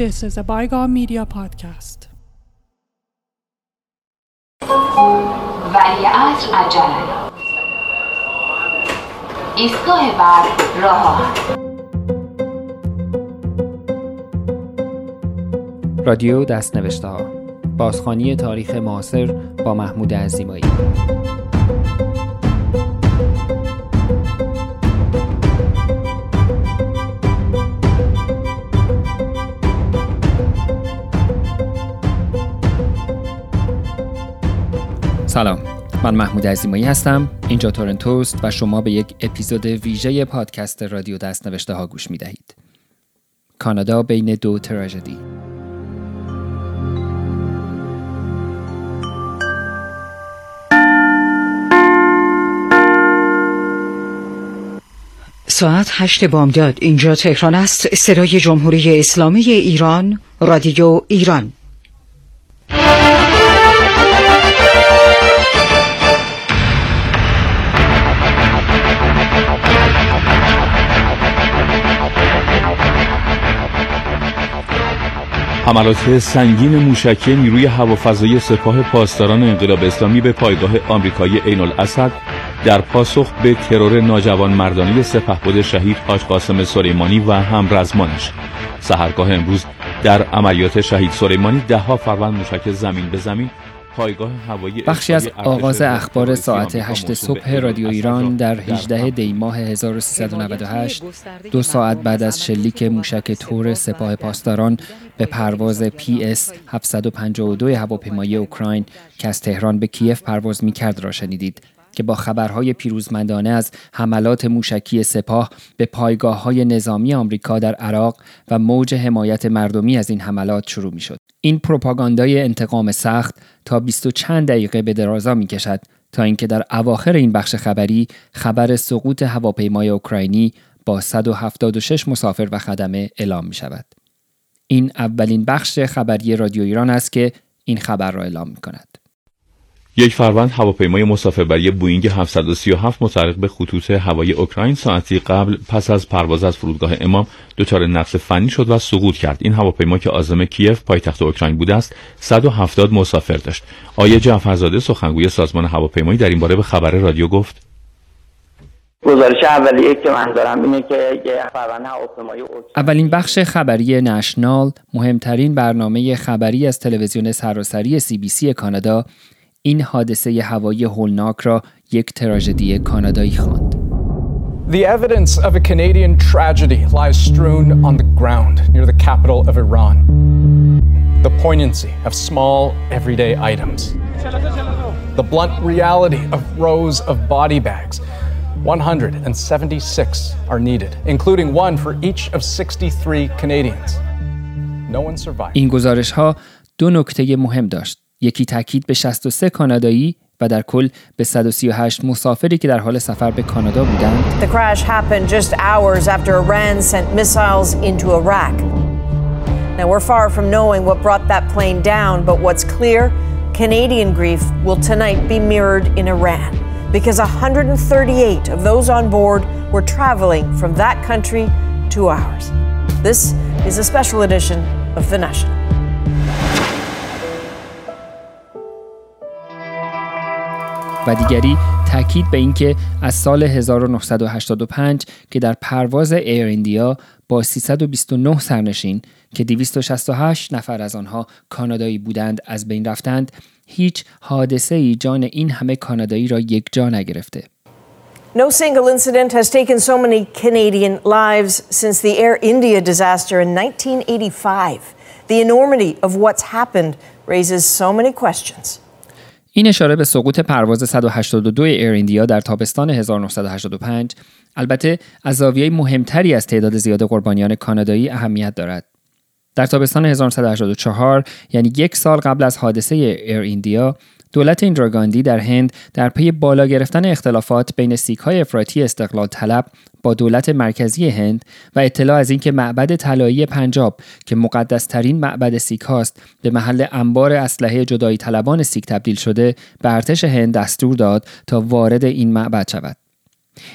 This is a Bygone Media podcast. ولی عصر عجله ایستگاه بعد راه آهن رادیو دست نوشته ها بازخانی تاریخ معاصر با محمود عزیمایی. سلام. من محمود عزیمایی هستم. اینجا تورنتوست و شما به یک اپیزود ویژه پادکست رادیو دست نوشته ها گوش می دهید کانادا بین دو تراژدی. ساعت هشت بامداد. اینجا تهران است. صدای جمهوری اسلامی ایران رادیو ایران. حملات سنگین موشکی نیروی هوافضایی سپاه پاسداران انقلاب اسلامی به پایگاه آمریکایی عین الاسد در پاسخ به ترور ناجوان مردانه سپهبد شهید حاج قاسم سلیمانی و همرزمانش. سهرگاه امروز در عملیات شهید سلیمانی دهها فروند موشک زمین به زمین پایگاه هوایی بخشی از آغاز اخبار ساعت آمریکا 8 موسوم به صبح رادیو ایران را در 18 دی ماه 1398 دو ساعت بعد از شلیک موشک تور سپاه پاسداران به پرواز PS 752 هواپیمایی اوکراین که از تهران به کیف پرواز می کرد را شنیدید. که با خبرهای پیروزمندانه از حملات موشکی سپاه به پایگاه های نظامی آمریکا در عراق و موج حمایت مردمی از این حملات شروع می شد. این پروپاگاندای انتقام سخت تا بیست و چند دقیقه به درازا می کشد تا اینکه در اواخر این بخش خبری خبر سقوط هواپیمای اوکراینی با 176 مسافر و خدمه اعلام می شود. این اولین بخش خبری رادیو ایران است که این خبر را اعلام می کند. یک فروند هواپیمای مسافربری بوینگ 737 متعلق به خطوط هوایی اوکراین ساعتی قبل پس از پرواز از فرودگاه امام دچار نقص فنی شد و سقوط کرد. این هواپیما که عازم کیف پایتخت اوکراین بوده است 170 مسافر داشت. آیه جعفرزاده سخنگوی سازمان هواپیمایی در این باره به خبر رادیو گفت. گزارش اولیه که من دارم اینه که یه فروند هواپیمای اولین بخش خبری نشنال مهمترین برنامه خبری از تلویزیون سراسری سی بی سی کانادا این حادثه هوایی هولناک را یک تراژدی کانادایی خواند. The evidence of a Canadian tragedy lies strewn on the ground near the capital of Iran. The poignancy of small, everyday items. The blunt reality of rows of body bags. 176 are needed, including one for each of 63 Canadians. No one survived. این گزارش ها دو نکته مهم داشت. یکی تاکید به 63 کانادایی و در کل به 138 مسافری که در حال سفر به کانادا بودند The crash happened just hours after Iran sent missiles into Iraq. Now, we're far from knowing what brought that plane down, but what's clear Canadian grief will tonight be mirrored in Iran because 138 of those on board were traveling from that country to ours. This is a special edition of The National. و دیگری تاکید به اینکه از سال 1985 که در پرواز ایر ایندیا با 329 سرنشین که 268 نفر از آنها کانادایی بودند از بین رفتند هیچ حادثه ای جان این همه کانادایی را یک جا نگرفته No single incident has taken so many Canadian lives since the Air India disaster in 1985. The enormity of what's happened raises so many questions. این اشاره به سقوط پرواز 182 ایر ایندیا در تابستان 1985 البته از زاویه مهمتری از تعداد زیاد قربانیان کانادایی اهمیت دارد. در تابستان 1984 یعنی یک سال قبل از حادثه ایر ایندیا دولت ایندراگاندی در هند در پی بالا گرفتن اختلافات بین سیک های افراطی استقلال طلب با دولت مرکزی هند و اطلاع از اینکه معبد طلایی پنجاب که مقدس ترین معبد سیک هاست به محل انبار اسلحه جدایی طلبان سیک تبدیل شده به ارتش هند دستور داد تا وارد این معبد شود.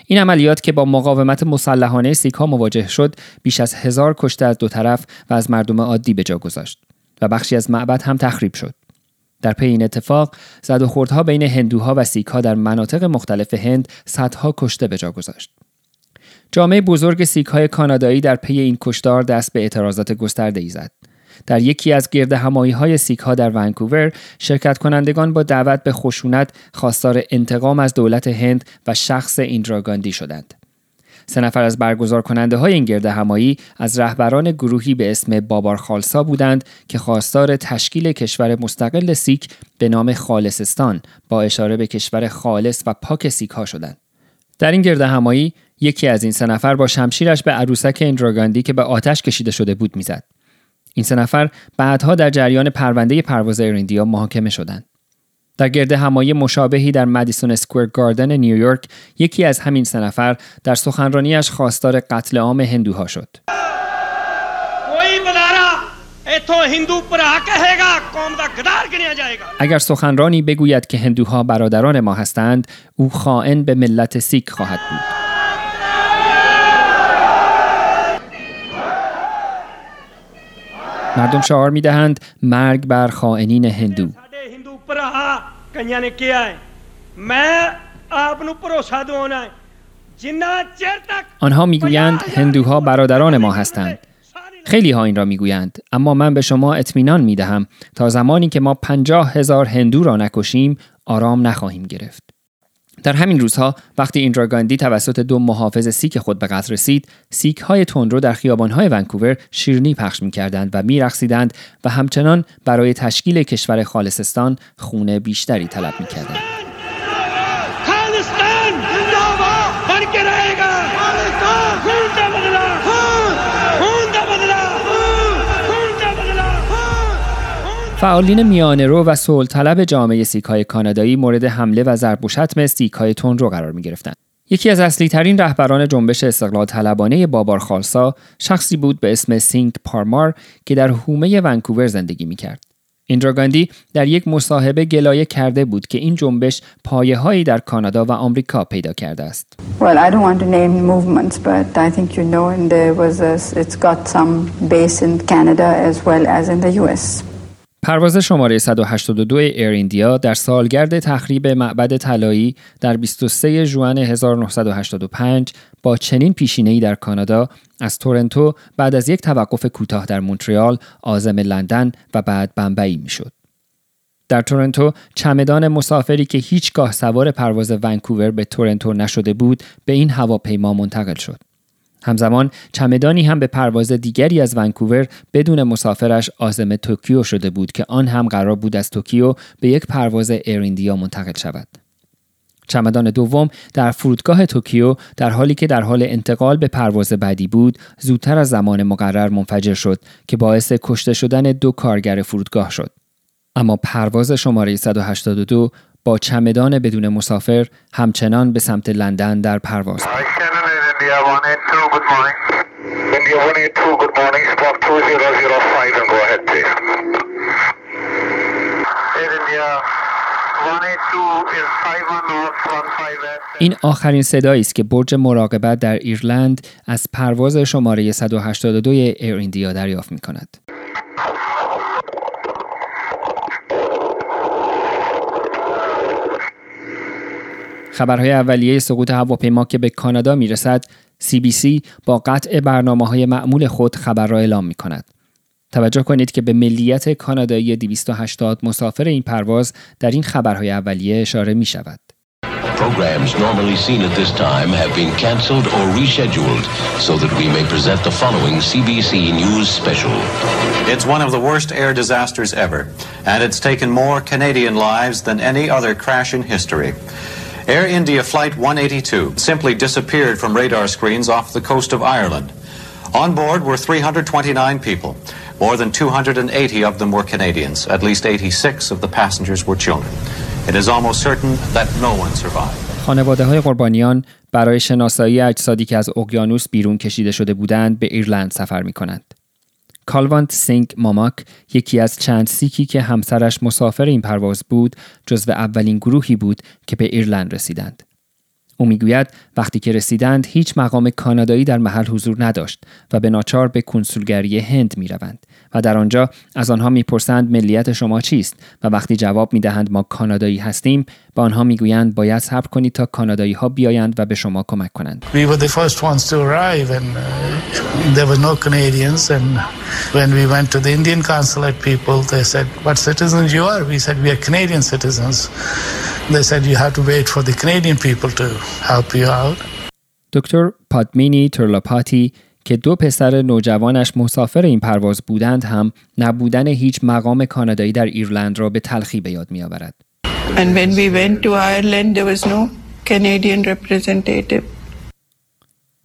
این عملیات که با مقاومت مسلحانه سیک ها مواجه شد بیش از هزار کشته از دو طرف و از مردم عادی به جا گذاشت و بخشی از معبد هم تخریب شد. در پی این اتفاق زد و خوردها بین هندوها و سیک ها در مناطق مختلف هند صدها کشته به جا گذاشت. جامعه بزرگ سیک های کانادایی در پی این کشتار دست به اعتراضات گسترده ای زد. در یکی از گرد همایی های سیک ها در ونکوور شرکت کنندگان با دعوت به خشونت خواستار انتقام از دولت هند و شخص ایندراگاندی شدند. سه نفر از برگزار کننده های این گرد همایی از رهبران گروهی به اسم بابار خالسا بودند که خواستار تشکیل کشور مستقل سیک به نام خالصستان با اشاره به کشور خالص و پاک سیک ها شدند. در این گرد همایی یکی از این سه نفر با شمشیرش به عروسک ایندراگاندی که به آتش کشیده شده بود می‌زد. این سه نفر بعدها در جریان پرونده پرواز ایر ایندیا محاکمه شدند. در گرد همایی مشابهی در مدیسون اسکویر گاردن نیویورک یکی از همین سه نفر در سخنرانیش خواستار قتل عام هندوها شد. اگر سخنرانی بگوید که هندوها برادران ما هستند او خائن به ملت سیک خواهد بود. مردم شعار می دهند مرگ بر خائنین هندو. آنها می‌گویند هندوها برادران ما هستند. خیلی ها این را می‌گویند اما من به شما اطمینان می دهم تا زمانی که ما پنجاه هزار هندو را نکشیم آرام نخواهیم گرفت. در همین روزها وقتی ایندرا گاندی توسط دو محافظ سیک خود به قتل رسید سیک های تندرو در خیابان های ونکوور شیرنی پخش می کردند و می رخصیدند و همچنان برای تشکیل کشور خالصستان خونه بیشتری طلب می فعالین میانه رو و صلح طلب جامعه سیکای کانادایی مورد حمله و ضرب و شتم سیکای رو قرار می گرفتند. یکی از اصلی ترین رهبران جنبش استقلال طلبانه بابار خالسا شخصی بود به اسم سینک پارمار که در حومه ونکوور زندگی می کرد. ایندراگاندی در یک مصاحبه گلایه کرده بود که این جنبش پایه هایی در کانادا و آمریکا پیدا کرده است. Well, I don't want to name movements, but I think you know, and there was a, it's got some base in Canada as well as in the US. پرواز شماره 182 ایر ایندیا در سالگرد تخریب معبد طلایی در 23 ژوئن 1985 با چنین پیشینه‌ای در کانادا از تورنتو بعد از یک توقف کوتاه در مونترال عازم لندن و بعد بمبئی می‌شد. در تورنتو چمدان مسافری که هیچگاه سوار پرواز ونکوور به تورنتو نشده بود به این هواپیما منتقل شد. همزمان چمدانی هم به پرواز دیگری از ونکوور بدون مسافرش عازم توکیو شده بود که آن هم قرار بود از توکیو به یک پرواز ایر ایندیا منتقل شود. چمدان دوم در فرودگاه توکیو در حالی که در حال انتقال به پرواز بعدی بود زودتر از زمان مقرر منفجر شد که باعث کشته شدن دو کارگر فرودگاه شد. اما پرواز شماره 182 با چمدان بدون مسافر همچنان به سمت لندن در پرواز بود. India 182, good morning. India 182, good morning. Squawk 2005 and go ahead, please. Air India این آخرین صدایی است که برج مراقبت در ایرلند از پرواز شماره 182 ایر ایندیا دریافت می کند. خبرهای اولیه سقوط هواپیما که به کانادا می‌رسد CBC با قطع برنامه های معمول خود خبر را اعلام می کند. توجه کنید که به ملیت کانادایی 280 مسافر این پرواز در این خبرهای اولیه اشاره می شود. Programs normally seen at this time have been cancelled or rescheduled so that we may present the following CBC News special. It's one of the worst air disasters ever, and it's taken more Canadian lives than any other crash in history. Air India Flight 182 simply disappeared from radar screens off the coast of Ireland. On board were 329 people. More than 280 of them were Canadians. At least 86 of the passengers were children. It is almost certain that no one survived. خانواده های قربانیان برای شناسایی اجسادی که از اقیانوس بیرون کشیده شده بودند به ایرلند سفر می کنند. کالوانت سینک ماماک یکی از چند سیکی که همسرش مسافر این پرواز بود جزو اولین گروهی بود که به ایرلند رسیدند. او می‌گوید وقتی که رسیدند هیچ مقام کانادایی در محل حضور نداشت و به ناچار به کنسولگری هند می روند و در آنجا از آنها می‌پرسند ملیت شما چیست و وقتی جواب می‌دهند ما کانادایی هستیم به آنها می‌گویند باید صبر کنید تا کانادایی ها بیایند و به شما کمک کنند. We were the first ones to arrive and uh, there were no Canadians and when we went to the Indian consulate people they said what citizens you are? We said we are Canadian citizens. They said you have to wait for the Canadian people to help you out. دکتر پادمینی ترلاپاتی که دو پسر نوجوانش مسافر این پرواز بودند هم نبودن هیچ مقام کانادایی در ایرلند را به تلخی به یاد میآورد. And when we went to Ireland there was no Canadian representative.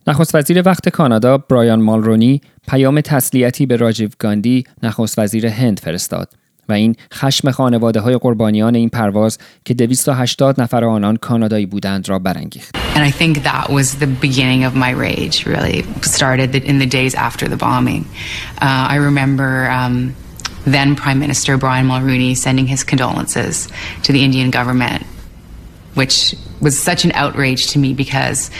نخست وزیر وقت کانادا برایان مالرونی پیام تسلیتی به راجیو گاندی نخست وزیر هند فرستاد و این خشم خانواده های قربانیان این پرواز که 280 نفر آنان کانادایی بودند را برانگیخت. And I think that was the beginning of my rage really started in the days after the bombing. Uh, I remember um, then Prime Minister Brian Mulroney sending his condolences to the Indian government which was such an outrage to me because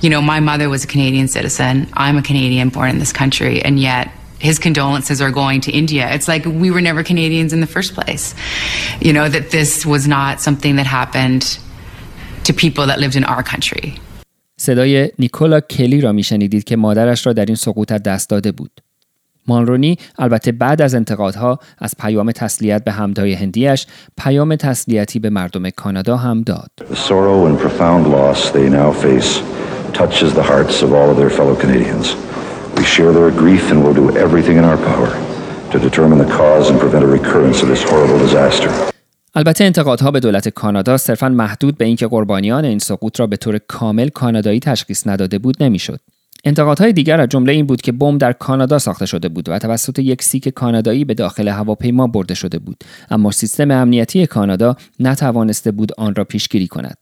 you know my mother was a Canadian citizen. I'm a Canadian born in this country and yet his condolences are going to India. It's like we were never Canadians in the first place. You know, that this was not something that happened to people that lived in our country. صدای نیکولا کلی را میشنیدید که مادرش را در این سقوط دست داده بود. مانرونی البته بعد از انتقادها از پیام تسلیت به همدای هندیش پیام تسلیتی به مردم کانادا هم داد. The sorrow and profound loss they now face touches the hearts of all of their fellow Canadians. We share their grief and will do everything in our power to determine the cause and prevent a recurrence of this horrible disaster. البته انتقادها به دولت کانادا صرفا محدود به اینکه قربانیان این سقوط را به طور کامل کانادایی تشخیص نداده بود نمی‌شد. انتقادهای دیگر از جمله این بود که بم در کانادا ساخته شده بود و توسط یک سیک کانادایی به داخل هواپیما برده شده بود اما سیستم امنیتی کانادا نتوانسته بود آن را پیشگیری کند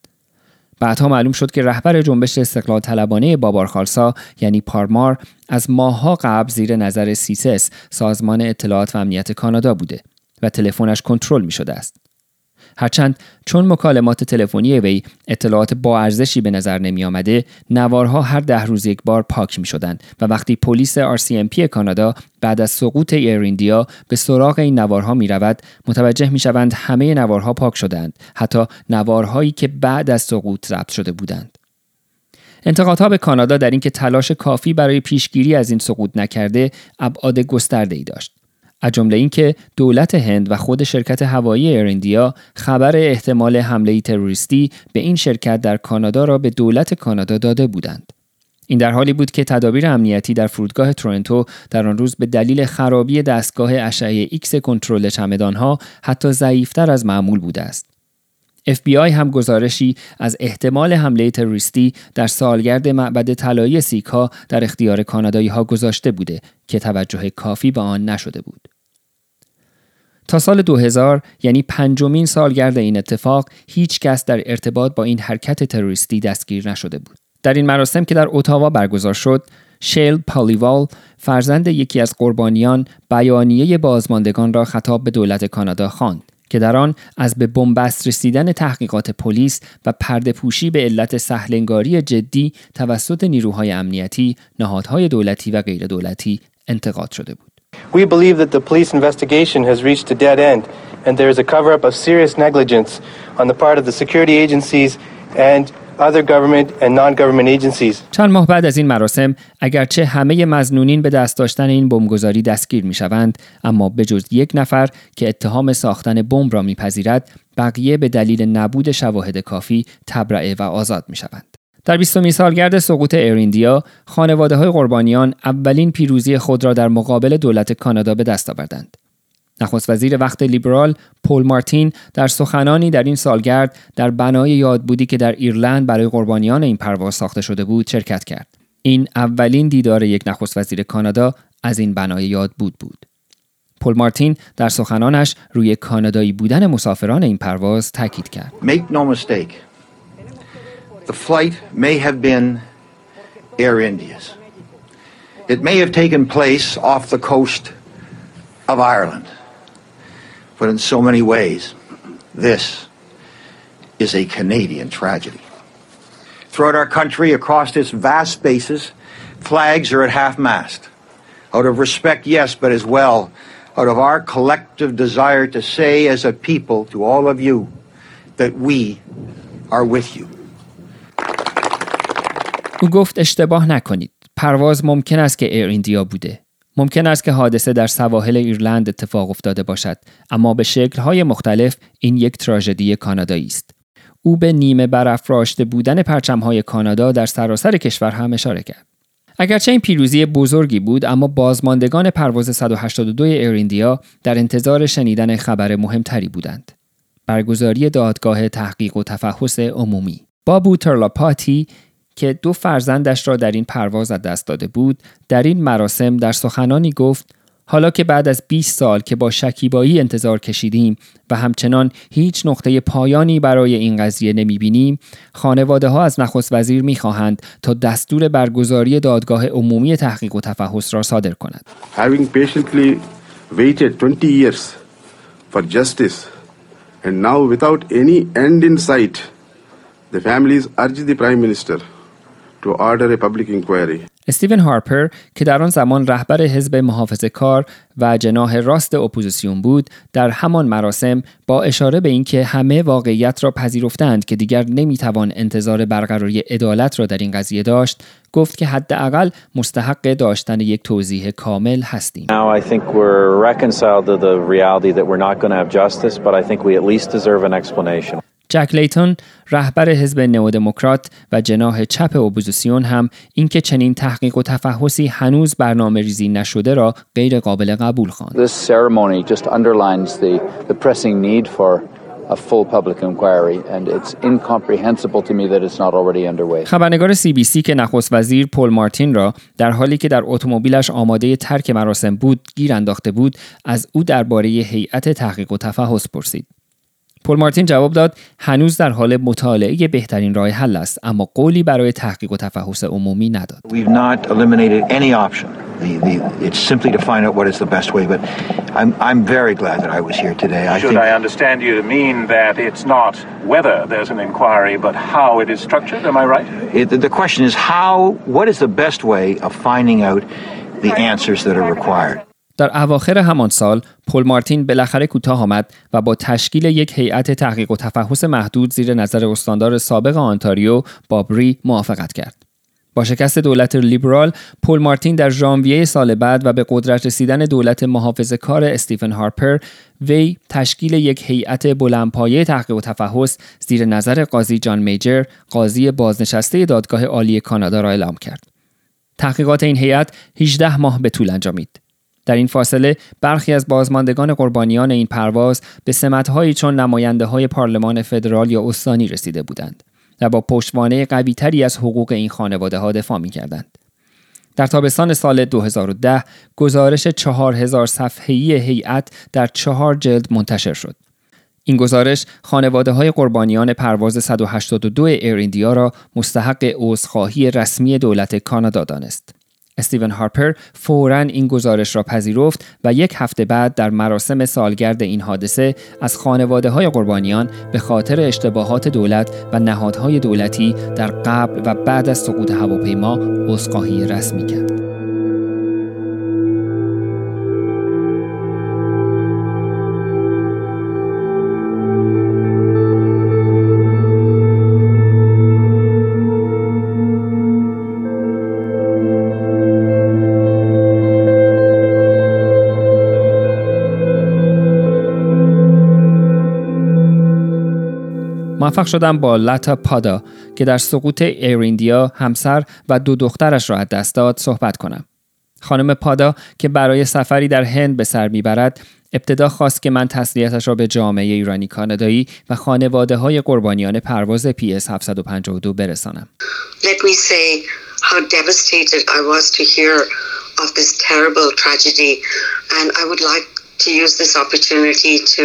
بعدها معلوم شد که رهبر جنبش استقلال طلبانه بابار خالسا یعنی پارمار از ماهها قبل زیر نظر CSIS سازمان اطلاعات و امنیت کانادا بوده و تلفنش کنترل می شده است. هرچند چون مکالمات تلفنی وی اطلاعات با ارزشی به نظر نمی آمده نوارها هر ده روز یک بار پاک می شدن و وقتی پلیس RCMP کانادا بعد از سقوط ایر ایندیا به سراغ این نوارها می رود متوجه می شوند همه نوارها پاک شدند حتی نوارهایی که بعد از سقوط ضبط شده بودند. انتقادها به کانادا در اینکه تلاش کافی برای پیشگیری از این سقوط نکرده ابعاد گسترده ای داشت. از جمله اینکه دولت هند و خود شرکت هوایی ایر ایندیا خبر احتمال حمله تروریستی به این شرکت در کانادا را به دولت کانادا داده بودند. این در حالی بود که تدابیر امنیتی در فرودگاه تورنتو در آن روز به دلیل خرابی دستگاه اشعه ایکس کنترل چمدانها حتی ضعیفتر از معمول بوده است. FBI هم گزارشی از احتمال حمله تروریستی در سالگرد معبد طلایی سیکها در اختیار کانادایی ها گذاشته بوده که توجه کافی به آن نشده بود. تا سال 2000 یعنی پنجمین سالگرد این اتفاق هیچ کس در ارتباط با این حرکت تروریستی دستگیر نشده بود. در این مراسم که در اتاوا برگزار شد، شیل پالیوال فرزند یکی از قربانیان بیانیه بازماندگان را خطاب به دولت کانادا خواند. که در آن از به بنبست رسیدن تحقیقات پلیس و پرده پوشی به علت سهلنگاری جدی توسط نیروهای امنیتی، نهادهای دولتی و غیر دولتی انتقاد شده بود. We believe that the police investigation has reached a dead end and there is a cover up of serious negligence on the part of the security agencies and چند ماه بعد از این مراسم اگرچه همه مزنونین به دست داشتن این بمبگذاری دستگیر می شوند اما به جز یک نفر که اتهام ساختن بمب را میپذیرد بقیه به دلیل نبود شواهد کافی تبرئه و آزاد می شوند. در 20 سالگرد سقوط ایرندیا خانواده های قربانیان اولین پیروزی خود را در مقابل دولت کانادا به دست آوردند. نخست وزیر وقت لیبرال پول مارتین در سخنانی در این سالگرد در بنای یادبودی که در ایرلند برای قربانیان این پرواز ساخته شده بود شرکت کرد. این اولین دیدار یک نخست وزیر کانادا از این بنای یادبود بود. پول مارتین در سخنانش روی کانادایی بودن مسافران این پرواز تاکید کرد. Make no mistake. The flight may have been Air India's. It may have taken place off the coast of Ireland. But in so many ways, this is a Canadian tragedy. Throughout our country, across its vast spaces, flags are at half mast. Out of respect, yes, but as well, out of our collective desire to say as a people to all of you that we are with you. او گفت اشتباه نکنید. پرواز ممکن است که ایر ایندیا بوده. ممکن است که حادثه در سواحل ایرلند اتفاق افتاده باشد اما به شکل‌های مختلف این یک تراژدی کانادایی است. او به نیمه برافراشته بودن پرچم‌های کانادا در سراسر کشور هم اشاره کرد. اگرچه این پیروزی بزرگی بود اما بازماندگان پرواز 182 ایر ایندیا در انتظار شنیدن خبر مهمتری بودند. برگزاری دادگاه تحقیق و تفحص عمومی بابو ترلاپاتی که دو فرزندش را در این پرواز از دست داده بود در این مراسم در سخنانی گفت حالا که بعد از 20 سال که با شکیبایی انتظار کشیدیم و همچنان هیچ نقطه پایانی برای این قضیه نمی بینیم خانواده ها از نخست وزیر می خواهند تا دستور برگزاری دادگاه عمومی تحقیق و تفحص را صادر کند. Having patiently waited 20 years for justice and now without any end in sight the families urge the prime minister to order a public inquiry. استیون هارپر که در آن زمان رهبر حزب محافظه کار و جناح راست اپوزیسیون بود در همان مراسم با اشاره به اینکه همه واقعیت را پذیرفتند که دیگر نمی‌توان انتظار برقراری عدالت را در این قضیه داشت گفت که حداقل مستحق داشتن یک توضیح کامل هستیم. Now I think we're reconciled to the reality that we're not going to have justice but I think we at least deserve an explanation. جک لیتون رهبر حزب نئودموکرات و جناح چپ اپوزیسیون هم اینکه چنین تحقیق و تفحصی هنوز برنامه ریزی نشده را غیر قابل قبول خواند. This ceremony just underlines the, the pressing need for a full public inquiry and it's incomprehensible to me that it's not already underway. خبرنگار سی بی سی که نخست وزیر پل مارتین را در حالی که در اتومبیلش آماده ترک مراسم بود گیر انداخته بود از او درباره هیئت تحقیق و تفحص پرسید. پل مارتین جواب داد هنوز در حال مطالعه بهترین راه حل است اما قولی برای تحقیق و تفحص عمومی نداد. We've not eliminated any option. The, the, it's simply to find out what is the best way, but I'm, I'm very glad that I was here today. I Should think I understand you to mean that it's not whether there's an inquiry, but how it is structured? Am I right? it, the question is how, what is the best way of finding out the answers that are required? در اواخر همان سال پل مارتین بالاخره کوتاه آمد و با تشکیل یک هیئت تحقیق و تفحص محدود زیر نظر استاندار سابق آنتاریو بابری موافقت کرد. با شکست دولت لیبرال پل مارتین در ژانویه سال بعد و به قدرت رسیدن دولت محافظه کار استیفن هارپر وی تشکیل یک هیئت بلندپایه تحقیق و تفحص زیر نظر قاضی جان میجر قاضی بازنشسته دادگاه عالی کانادا را اعلام کرد. تحقیقات این هیئت 18 ماه به طول انجامید. در این فاصله برخی از بازماندگان قربانیان این پرواز به سمتهایی چون نماینده های پارلمان فدرال یا استانی رسیده بودند و با پشتوانه قویتری از حقوق این خانواده ها دفاع می کردند. در تابستان سال 2010 گزارش 4000 صفحه‌ای هیئت در چهار جلد منتشر شد. این گزارش خانواده های قربانیان پرواز 182 ایر ایندیا را مستحق عذرخواهی رسمی دولت کانادا دانست. استیون هارپر فورا این گزارش را پذیرفت و یک هفته بعد در مراسم سالگرد این حادثه از خانواده های قربانیان به خاطر اشتباهات دولت و نهادهای دولتی در قبل و بعد از سقوط هواپیما عذرخواهی رسمی کرد. موفق شدم با لتا پادا که در سقوط ایر ایندیا همسر و دو دخترش را از دست داد صحبت کنم. خانم پادا که برای سفری در هند به سر می‌برد ابتدا خواست که من تسلیتش را به جامعه ایرانی کانادایی و خانواده های قربانیان پرواز PS 752 برسانم. Let me say how devastated I was to hear of this terrible tragedy and I would like to use this opportunity to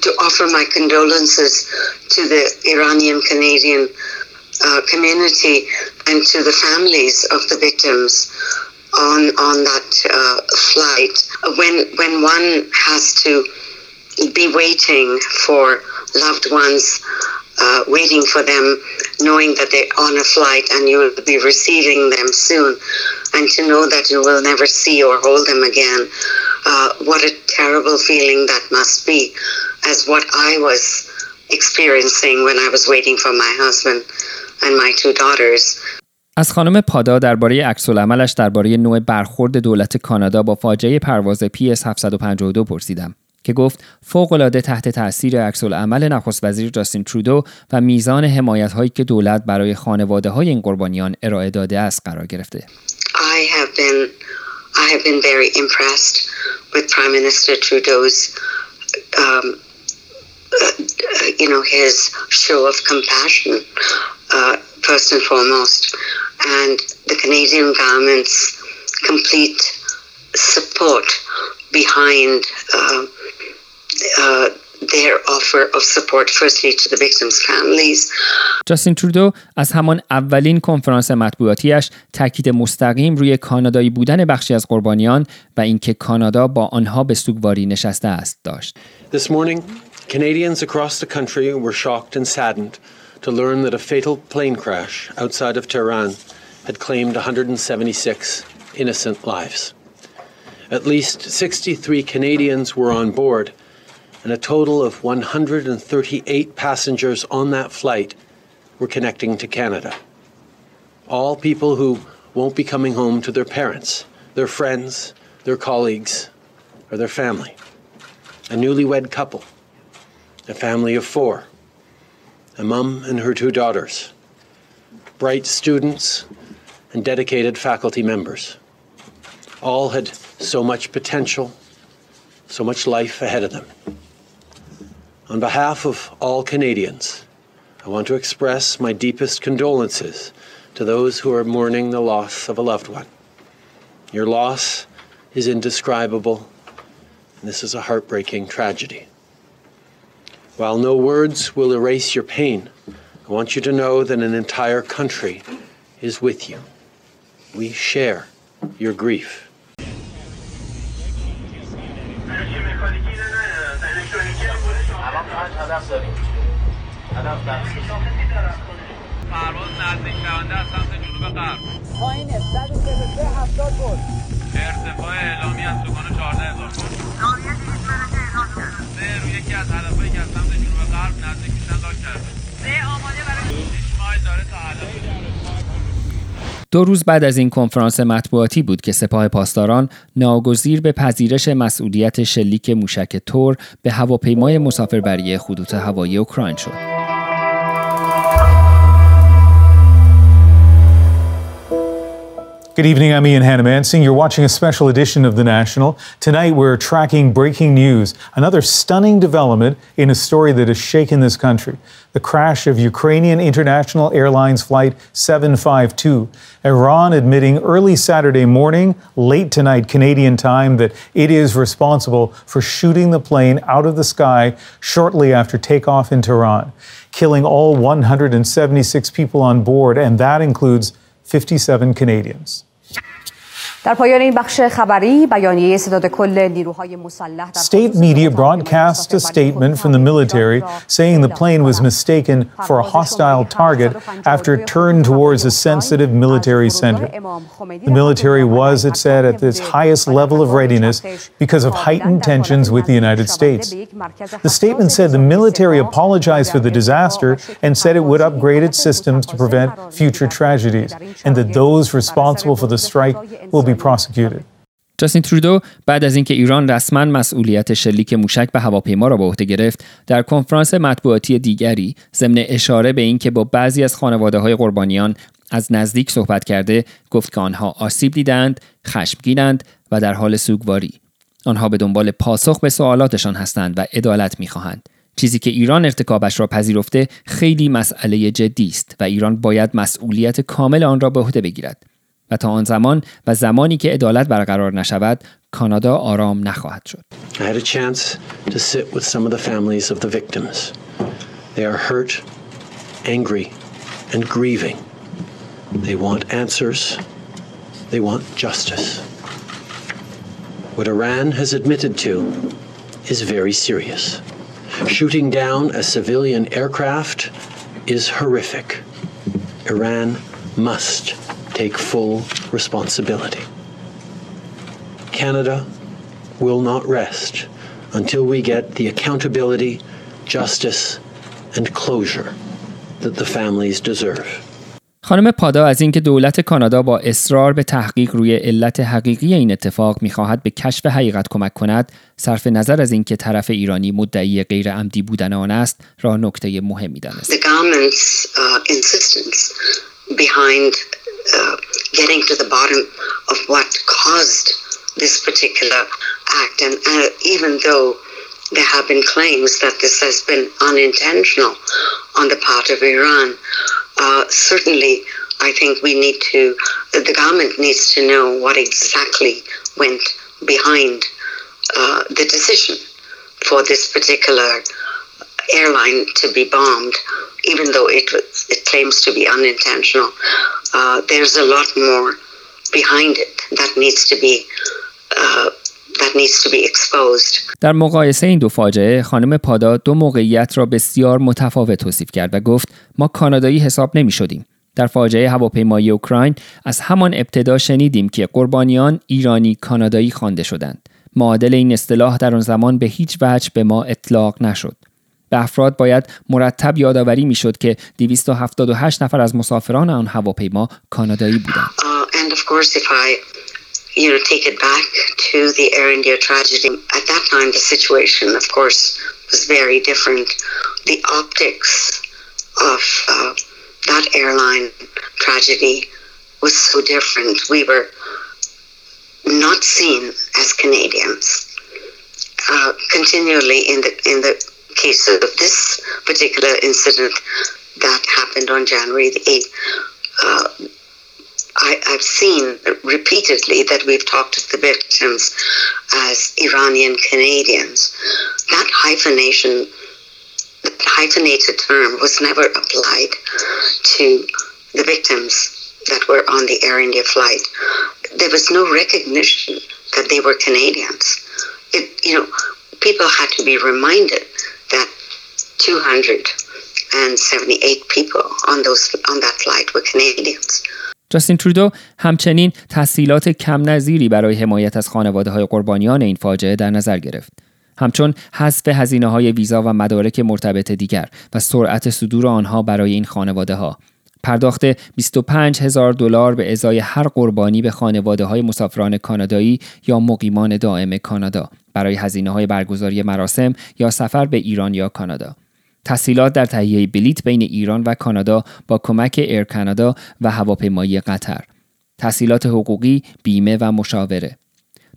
to offer my condolences to the Iranian Canadian uh, community and to the families of the victims on on that uh, flight. When when one has to be waiting for loved ones uh, waiting for them, knowing that they're on a flight and you will be receiving them soon, and to know that you will never see or hold them again. Uh, what a terrible feeling that must be, as what I was experiencing when I was waiting for my husband and my two daughters. از خانم پادا درباره عکس عملش درباره نوع برخورد دولت کانادا با فاجعه پرواز PS 752 پرسیدم که گفت فوق‌العاده تحت تاثیر عکس عمل نخست وزیر جاستین ترودو و میزان حمایت هایی که دولت برای خانواده های این قربانیان ارائه داده است قرار گرفته. I have been I have been very impressed with Prime Minister Trudeau's um, uh, you know his show of compassion uh, first and foremost and the Canadian government's complete support behind uh, uh, their offer of support firstly to the victims' families. جاستین ترودو از همان اولین کنفرانس مطبوعاتیش تاکید مستقیم روی کانادایی بودن بخشی از قربانیان و اینکه کانادا با آنها به سوگواری نشسته است داشت. This morning, Canadians across the country were shocked and saddened to learn that a fatal plane crash outside of Tehran had claimed 176 innocent lives. At least 63 Canadians were on board, and a total of 138 passengers on that flight were connecting to Canada. All people who won't be coming home to their parents, their friends, their colleagues, or their family. A newlywed couple, a family of four, a mum and her two daughters, bright students, and dedicated faculty members. All had so much potential, so much life ahead of them. On behalf of all Canadians, I want to express my deepest condolences to those who are mourning the loss of a loved one. Your loss is indescribable, and this is a heartbreaking tragedy. While no words will erase your pain, I want you to know that an entire country is with you. We share your grief. پرواز نزدیک شونده از سمت جنوب غرب. پایین 133 70 بود ارتفاع اعلامی از سکان 14 هزار فوت ناویه 200 درجه اعلام کرده سه روی یکی از هدفهایی که از سمت جنوب غرب نزدیک میشن لاک کرده. سه آماده برای 6 مایل داره تا هدف دو روز بعد از این کنفرانس مطبوعاتی بود که سپاه پاسداران ناگزیر به پذیرش مسئولیت شلیک موشک تور به هواپیمای مسافربری خطوط هوایی اوکراین شد. Good evening, I'm Ian Hannamansing. You're watching a special edition of The National. Tonight, we're tracking breaking news, another stunning development in a story that has shaken this country the crash of Ukrainian International Airlines Flight 752. Iran admitting early Saturday morning, late tonight Canadian time, that it is responsible for shooting the plane out of the sky shortly after takeoff in Tehran, killing all 176 people on board, and that includes 57 Canadians. State media broadcast a statement from the military saying the plane was mistaken for a hostile target after it turned towards a sensitive military center. The military was, it said, at its highest level of readiness because of heightened tensions with the United States. The statement said the military apologized for the disaster and said it would upgrade its systems to prevent future tragedies and that those responsible for the strike will be prosecuted. جاستین ترودو بعد از اینکه ایران رسما مسئولیت شلیک موشک به هواپیما را به عهده گرفت در کنفرانس مطبوعاتی دیگری ضمن اشاره به اینکه با بعضی از خانواده های قربانیان از نزدیک صحبت کرده گفت که آنها آسیب دیدند خشمگینند و در حال سوگواری. آنها به دنبال پاسخ به سوالاتشان هستند و عدالت می‌خواهند. چیزی که ایران ارتکابش را پذیرفته خیلی مسئله جدی است و ایران باید مسئولیت کامل آن را به عهده بگیرد. و تا آن زمان و زمانی که عدالت برقرار نشود کانادا آرام نخواهد شد. I had a chance to sit with some of the families of the victims. They are hurt, angry, and grieving. They want answers. They want justice. What Iran has admitted to is very serious. Shooting down a civilian aircraft is horrific. Iran must take full responsibility. Canada will not rest until we get the accountability, justice, and closure that the families deserve. خانم پادا از اینکه دولت کانادا با اصرار به تحقیق روی علت حقیقی این اتفاق می‌خواهد به کشف حقیقت کمک کند صرف نظر از اینکه طرف ایرانی مدعی غیر عمدی بودن آن است را نکته مهمی دانست. Getting to the bottom of what caused this particular act and uh, even though there have been claims that this has been unintentional on the part of Iran uh, certainly, I think we need to, the government needs to know what exactly went behind uh, the decision for this particular airline to be bombed, even though it, it claims to be unintentional. Uh, there's a lot more behind it that needs to be uh, that needs to be exposed. در مقایسه این دو فاجعه خانم پادا دو موقعیت را بسیار متفاوت توصیف کرد و گفت ما کانادایی حساب نمی شدیم. در فاجعه هواپیمایی اوکراین از همان ابتدا شنیدیم که قربانیان ایرانی کانادایی خوانده شدند. معادل این اصطلاح در آن زمان به هیچ وجه به ما اطلاق نشد. به افراد باید مرتب یادآوری میشد که 278 نفر از مسافران آن هواپیما کانادایی بودند. Uh, you know, take it back to the Air India tragedy. At that time, the situation, of course, was very different. The optics of uh, that airline tragedy was so different. We were not seen as Canadians. Uh, continually, in the in the case of this particular incident that happened on January the eighth. Uh, I, have seen repeatedly that we've talked to the victims as Iranian Canadians. That hyphenation, that hyphenated term, was never applied to the victims that were on the Air India flight. There was no recognition that they were Canadians. It, you know, people had to be reminded that 278 people on those on that flight were Canadians. جاستین ترودو همچنین تسهیلات کم نظیری برای حمایت از خانواده های قربانیان این فاجعه در نظر گرفت. همچون حذف هزینه های ویزا و مدارک مرتبط دیگر و سرعت صدور آنها برای این خانواده ها. پرداخت 25 هزار دلار به ازای هر قربانی به خانواده های مسافران کانادایی یا مقیمان دائم کانادا برای هزینه های برگزاری مراسم یا سفر به ایران یا کانادا. تسهیلات در تهیه بلیت بین ایران و کانادا با کمک ایر کانادا و هواپیمایی قطر تسهیلات حقوقی بیمه و مشاوره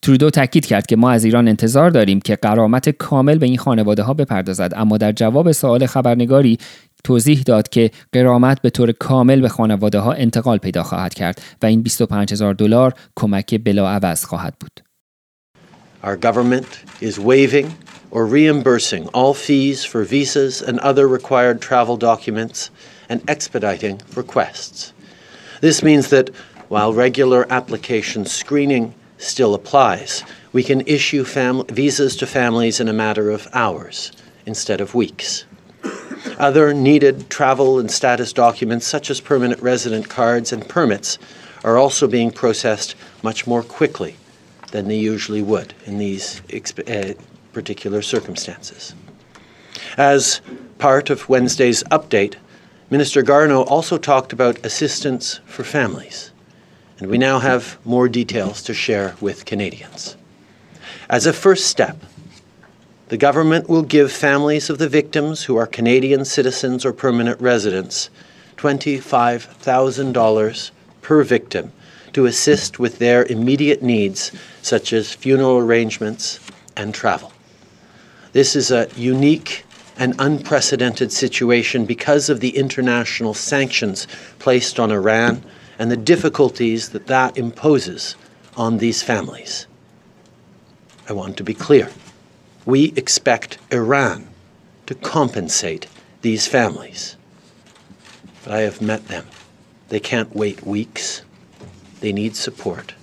ترودو تاکید کرد که ما از ایران انتظار داریم که قرامت کامل به این خانواده ها بپردازد اما در جواب سوال خبرنگاری توضیح داد که قرامت به طور کامل به خانواده ها انتقال پیدا خواهد کرد و این 25 هزار دلار کمک بلاعوض خواهد بود. Our government is waiving or reimbursing all fees for visas and other required travel documents and expediting requests. This means that while regular application screening still applies, we can issue fam- visas to families in a matter of hours instead of weeks. Other needed travel and status documents, such as permanent resident cards and permits, are also being processed much more quickly than they usually would in these uh, particular circumstances. As part of Wednesday's update, Minister Garneau also talked about assistance for families, and we now have more details to share with Canadians. As a first step, the government will give families of the victims who are Canadian citizens or permanent residents $25,000 per victim to assist with their immediate needs, such as funeral arrangements and travel. This is a unique and unprecedented situation because of the international sanctions placed on Iran and the difficulties that that imposes on these families. I want to be clear. We expect Iran to compensate these families. But I have met them. They can't wait weeks. They need support.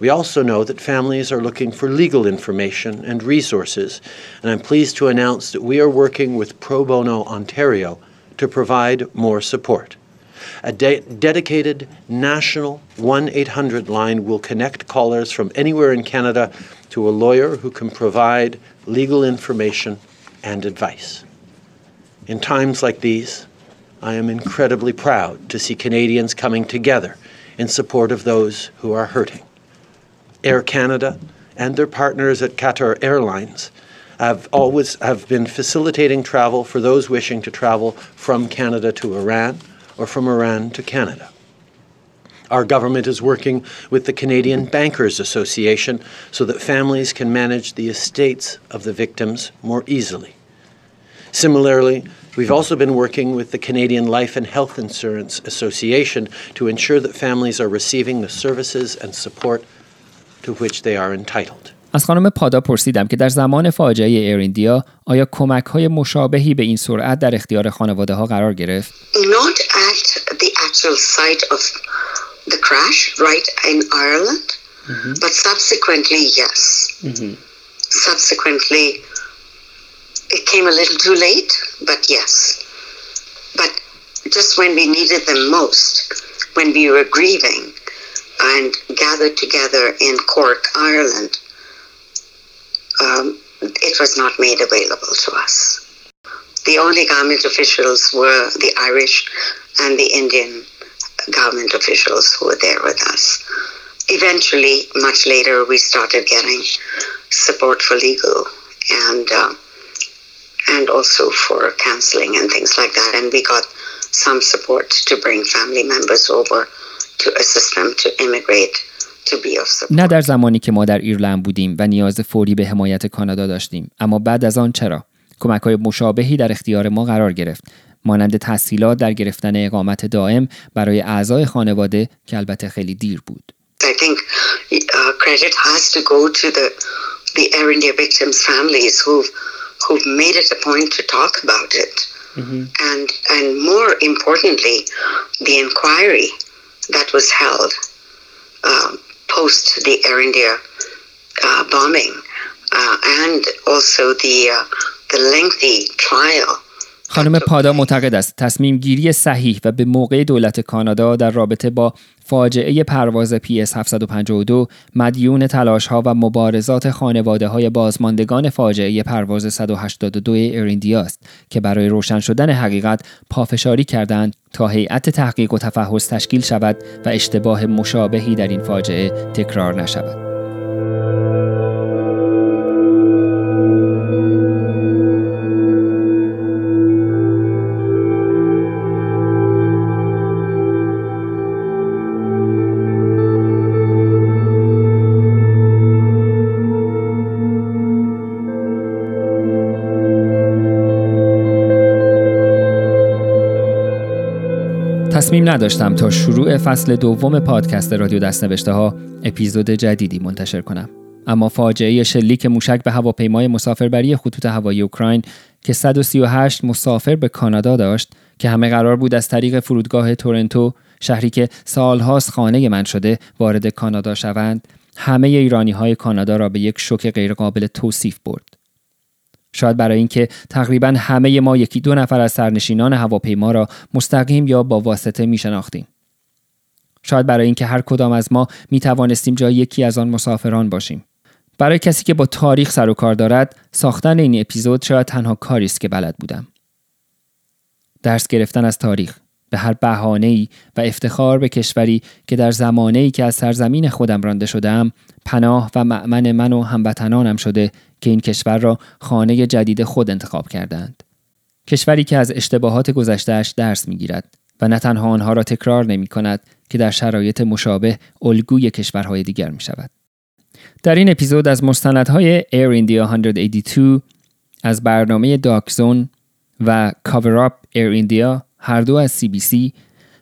We also know that families are looking for legal information and resources, and I'm pleased to announce that we are working with Pro Bono Ontario to provide more support. A de- dedicated national 1 800 line will connect callers from anywhere in Canada to a lawyer who can provide legal information and advice. In times like these, I am incredibly proud to see Canadians coming together in support of those who are hurting. Air Canada and their partners at Qatar Airlines have always have been facilitating travel for those wishing to travel from Canada to Iran or from Iran to Canada. Our government is working with the Canadian Bankers Association so that families can manage the estates of the victims more easily. Similarly, we've also been working with the Canadian Life and Health Insurance Association to ensure that families are receiving the services and support to which they are entitled. از خانم پادا پرسیدم که در زمان فاجعه ایر ایندیا آیا کمک های مشابهی به این سرعت در اختیار خانواده ها قرار گرفت؟ Not at the actual site of the crash, right in Ireland, but subsequently, yes. Subsequently, it came a little too late, but yes. But just when we needed them most, when we were grieving and gathered together in Cork, Ireland, um, it was not made available to us. The only government officials were the Irish and the Indian government officials who were there with us. Eventually, much later, we started getting support for legal and uh, and also for counseling and things like that. And we got some support to bring family members over to assist them to immigrate to be of support. نه در زمانی که ما در ایرلند بودیم و نیاز فوری به حمایت کانادا داشتیم اما بعد از آن چرا کمک های مشابهی در اختیار ما قرار گرفت مانند تسهیلات در گرفتن اقامت دائم برای اعضای خانواده که البته خیلی دیر بود I think uh, credit has to go to the the Air India victims' families who've who've made it a point to talk about it, and and more importantly, the inquiry that was held uh, post the Air India uh, bombing, uh, and also the uh, the lengthy trial. خانم پادا معتقد است تصمیم گیری صحیح و به موقع دولت کانادا در رابطه با فاجعه پرواز PS 752 مدیون تلاش ها و مبارزات خانواده های بازماندگان فاجعه پرواز 182 ایریندیا است که برای روشن شدن حقیقت پافشاری کردند تا هیئت تحقیق و تفحص تشکیل شود و اشتباه مشابهی در این فاجعه تکرار نشود. تصمیم نداشتم تا شروع فصل دوم پادکست رادیو دستنوشته ها اپیزود جدیدی منتشر کنم. اما فاجعه شلیک موشک به هواپیمای مسافربری خطوط هوایی اوکراین که 138 مسافر به کانادا داشت که همه قرار بود از طریق فرودگاه تورنتو شهری که سالهاست خانه من شده وارد کانادا شوند همه ایرانی های کانادا را به یک شوک غیرقابل توصیف برد. شاید برای اینکه تقریبا همه ما یکی دو نفر از سرنشینان هواپیما را مستقیم یا با واسطه می شناختیم. شاید برای اینکه هر کدام از ما می توانستیم جای یکی از آن مسافران باشیم. برای کسی که با تاریخ سر و کار دارد، ساختن این اپیزود شاید تنها کاری است که بلد بودم. درس گرفتن از تاریخ به هر بهانه‌ای و افتخار به کشوری که در زمانه‌ای که از سرزمین خودم رانده شدم پناه و معمن من و هموطنانم شده که این کشور را خانه جدید خود انتخاب کردند. کشوری که از اشتباهات گذشتهش درس می‌گیرد و نه تنها آنها را تکرار نمی کند که در شرایط مشابه الگوی کشورهای دیگر می شود. در این اپیزود از مستندهای Air India 182 از برنامه داکزون و Cover Up Air India هر دو از CBC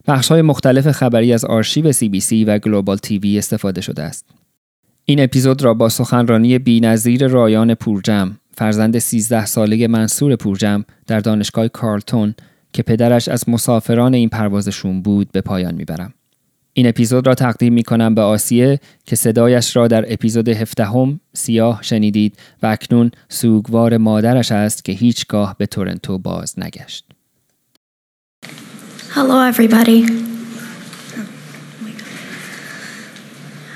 بخش های مختلف خبری از آرشیو CBC و گلوبال تیوی استفاده شده است. این اپیزود را با سخنرانی بینظیر رایان پورجم فرزند 13 ساله منصور پورجم در دانشگاه کارلتون که پدرش از مسافران این پروازشون بود به پایان می‌برم. این اپیزود را تقدیم می کنم به آسیه که صدایش را در اپیزود هفدهم سیاه شنیدید و اکنون سوگوار مادرش است که هیچگاه به تورنتو باز نگشت. Hello, everybody.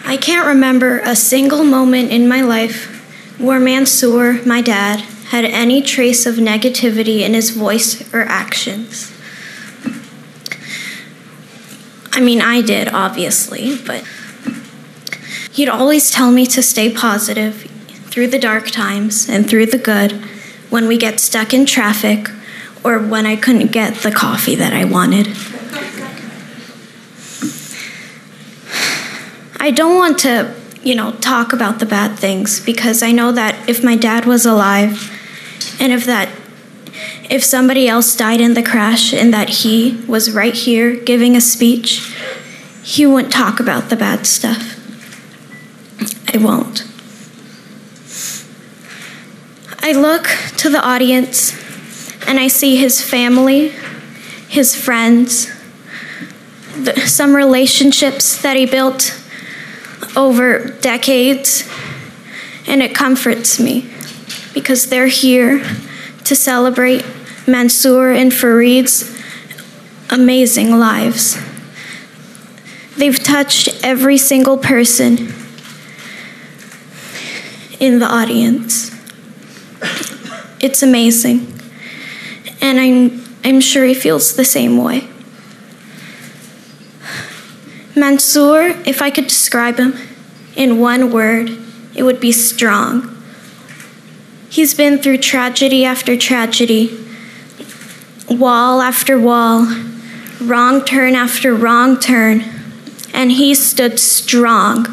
I can't remember a single moment in my life where Mansoor, my dad, had any trace of negativity in his voice or actions. I mean, I did, obviously, but he'd always tell me to stay positive through the dark times and through the good when we get stuck in traffic or when I couldn't get the coffee that I wanted. I don't want to, you know, talk about the bad things because I know that if my dad was alive and if that if somebody else died in the crash and that he was right here giving a speech, he wouldn't talk about the bad stuff. I won't. I look to the audience and I see his family, his friends, the, some relationships that he built over decades, and it comforts me because they're here to celebrate Mansoor and Fareed's amazing lives. They've touched every single person in the audience. It's amazing. And I'm, I'm sure he feels the same way. Mansoor, if I could describe him in one word, it would be strong. He's been through tragedy after tragedy, wall after wall, wrong turn after wrong turn, and he stood strong.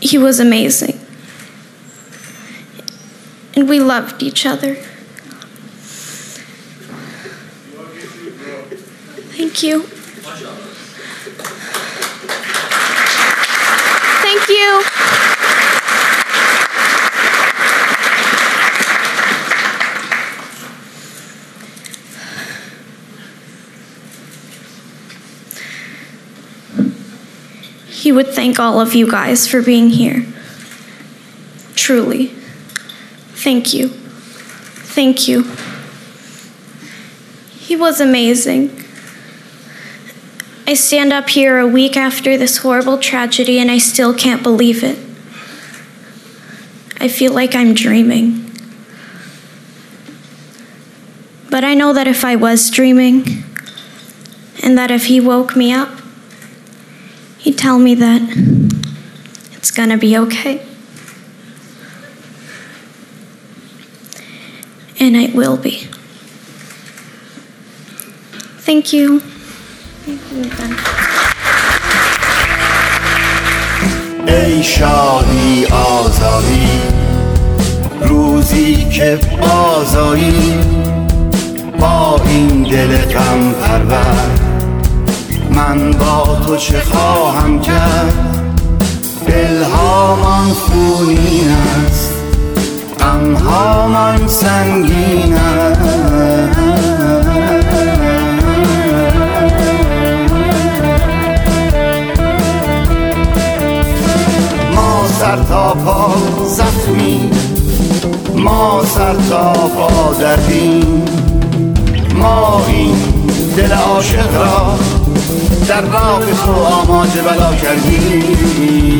He was amazing. And we loved each other. Thank you. Thank you. He would thank all of you guys for being here. Truly. Thank you. Thank you. He was amazing. I stand up here a week after this horrible tragedy and I still can't believe it. I feel like I'm dreaming. But I know that if I was dreaming, and that if he woke me up, he'd tell me that it's gonna be okay. And it will be. Thank you. ای شادی آزادی روزی که بازایی با این دل غم پرور من با تو چه خواهم کرد دلهامان خونین است غمهامان سنگین است. ما سر تا پا زخمی ما سر تا پا دردیم. ما این دل عاشق را در راه تو آماده بلا کردیم.